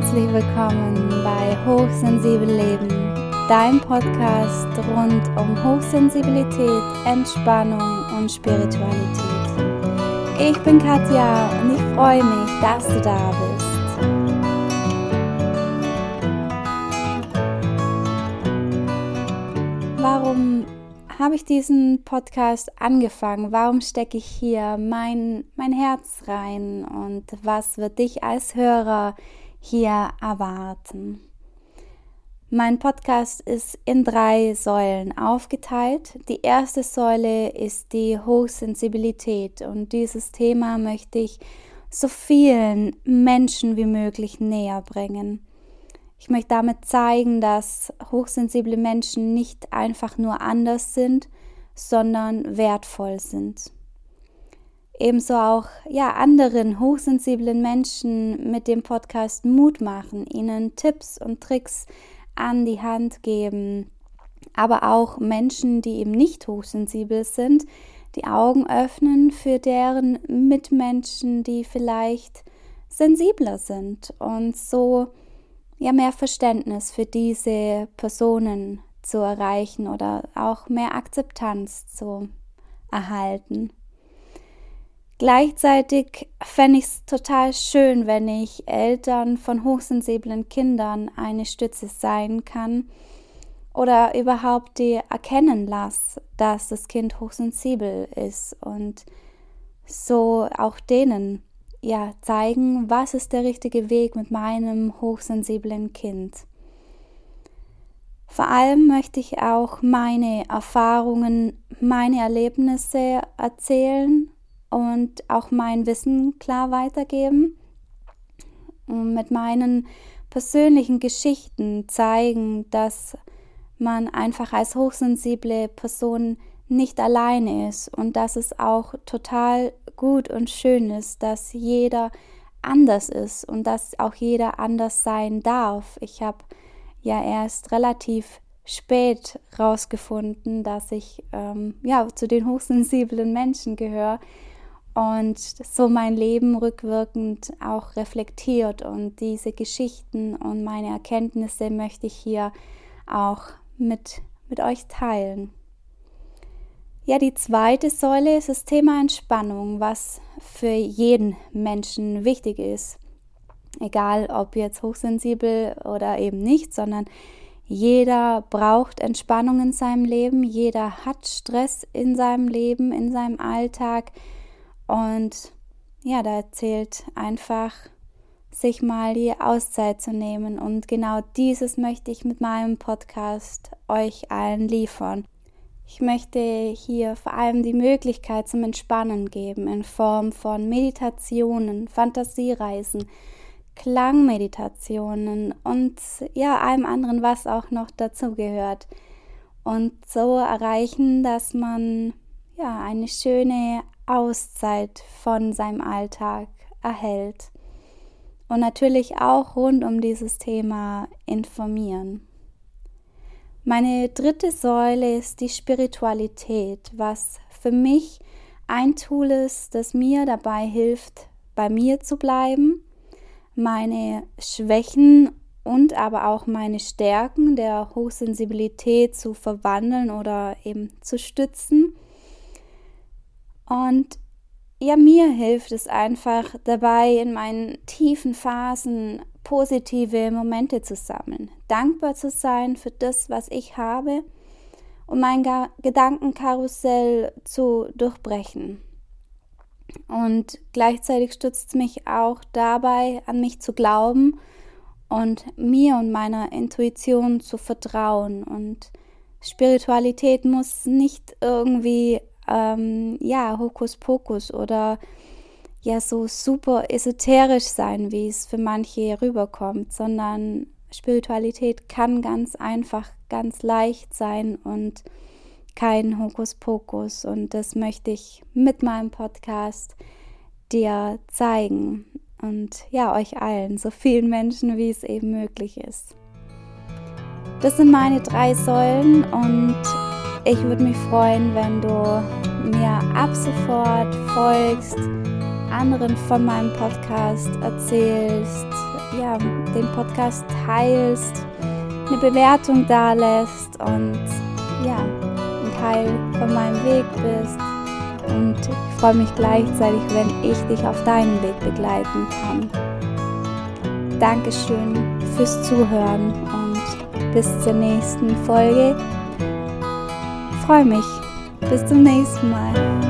herzlich willkommen bei Hochsensibel Leben, dein Podcast rund um Hochsensibilität, Entspannung und Spiritualität. Ich bin Katja und ich freue mich, dass du da bist. Warum habe ich diesen Podcast angefangen? Warum stecke ich hier mein, mein Herz rein? Und was wird dich als Hörer hier erwarten? Mein Podcast ist in drei Säulen aufgeteilt. Die erste Säule ist die Hochsensibilität und dieses Thema möchte ich so vielen Menschen wie möglich näher bringen. Ich möchte damit zeigen, dass hochsensible Menschen nicht einfach nur anders sind, sondern wertvoll sind. Ebenso auch ja anderen hochsensiblen Menschen mit dem Podcast Mut machen, ihnen Tipps und Tricks an die Hand geben, aber auch Menschen, die eben nicht hochsensibel sind, die Augen öffnen für deren Mitmenschen, die vielleicht sensibler sind und so ja mehr Verständnis für diese Personen zu erreichen oder auch mehr Akzeptanz zu erhalten. Gleichzeitig fände ich es total schön, wenn ich Eltern von hochsensiblen Kindern eine Stütze sein kann oder überhaupt die erkennen lasse, dass das Kind hochsensibel ist und so auch denen ja, zeigen, was ist der richtige Weg mit meinem hochsensiblen Kind. Vor allem möchte ich auch meine Erfahrungen, meine Erlebnisse erzählen und auch mein Wissen klar weitergeben und mit meinen persönlichen Geschichten zeigen, dass man einfach als hochsensible Person nicht alleine ist und dass es auch total gut und schön ist, dass jeder anders ist und dass auch jeder anders sein darf. Ich habe ja erst relativ spät rausgefunden, dass ich ähm, ja zu den hochsensiblen Menschen gehöre und so mein Leben rückwirkend auch reflektiert und diese Geschichten und meine Erkenntnisse möchte ich hier auch mit mit euch teilen. Ja, die zweite Säule ist das Thema Entspannung, was für jeden Menschen wichtig ist. Egal ob jetzt hochsensibel oder eben nicht, sondern jeder braucht Entspannung in seinem Leben, jeder hat Stress in seinem Leben, in seinem Alltag. Und ja, da zählt einfach, sich mal die Auszeit zu nehmen. Und genau dieses möchte ich mit meinem Podcast euch allen liefern. Ich möchte hier vor allem die Möglichkeit zum Entspannen geben in Form von Meditationen, Fantasiereisen, Klangmeditationen und ja, allem anderen, was auch noch dazu gehört. Und so erreichen, dass man ja eine schöne Auszeit von seinem Alltag erhält. Und natürlich auch rund um dieses Thema informieren. Meine dritte Säule ist die Spiritualität, was für mich ein Tool ist, das mir dabei hilft, bei mir zu bleiben, meine Schwächen und aber auch meine Stärken der Hochsensibilität zu verwandeln oder eben zu stützen. Und ja, mir hilft es einfach dabei, in meinen tiefen Phasen positive Momente zu sammeln, dankbar zu sein für das, was ich habe und mein Gedankenkarussell zu durchbrechen. Und gleichzeitig stützt mich auch dabei, an mich zu glauben und mir und meiner Intuition zu vertrauen. Und Spiritualität muss nicht irgendwie, ähm, ja, Hokuspokus oder ja so super esoterisch sein, wie es für manche rüberkommt, sondern Spiritualität kann ganz einfach, ganz leicht sein und kein Hokuspokus. Und das möchte ich mit meinem Podcast dir zeigen und ja, euch allen, so vielen Menschen, wie es eben möglich ist. Das sind meine drei Säulen und ich würde mich freuen, wenn du mir ab sofort folgst anderen von meinem Podcast erzählst, ja, den Podcast teilst, eine Bewertung da lässt und ja, ein Teil von meinem Weg bist. Und ich freue mich gleichzeitig, wenn ich dich auf deinem Weg begleiten kann. Dankeschön fürs Zuhören und bis zur nächsten Folge. Freue mich. Bis zum nächsten Mal.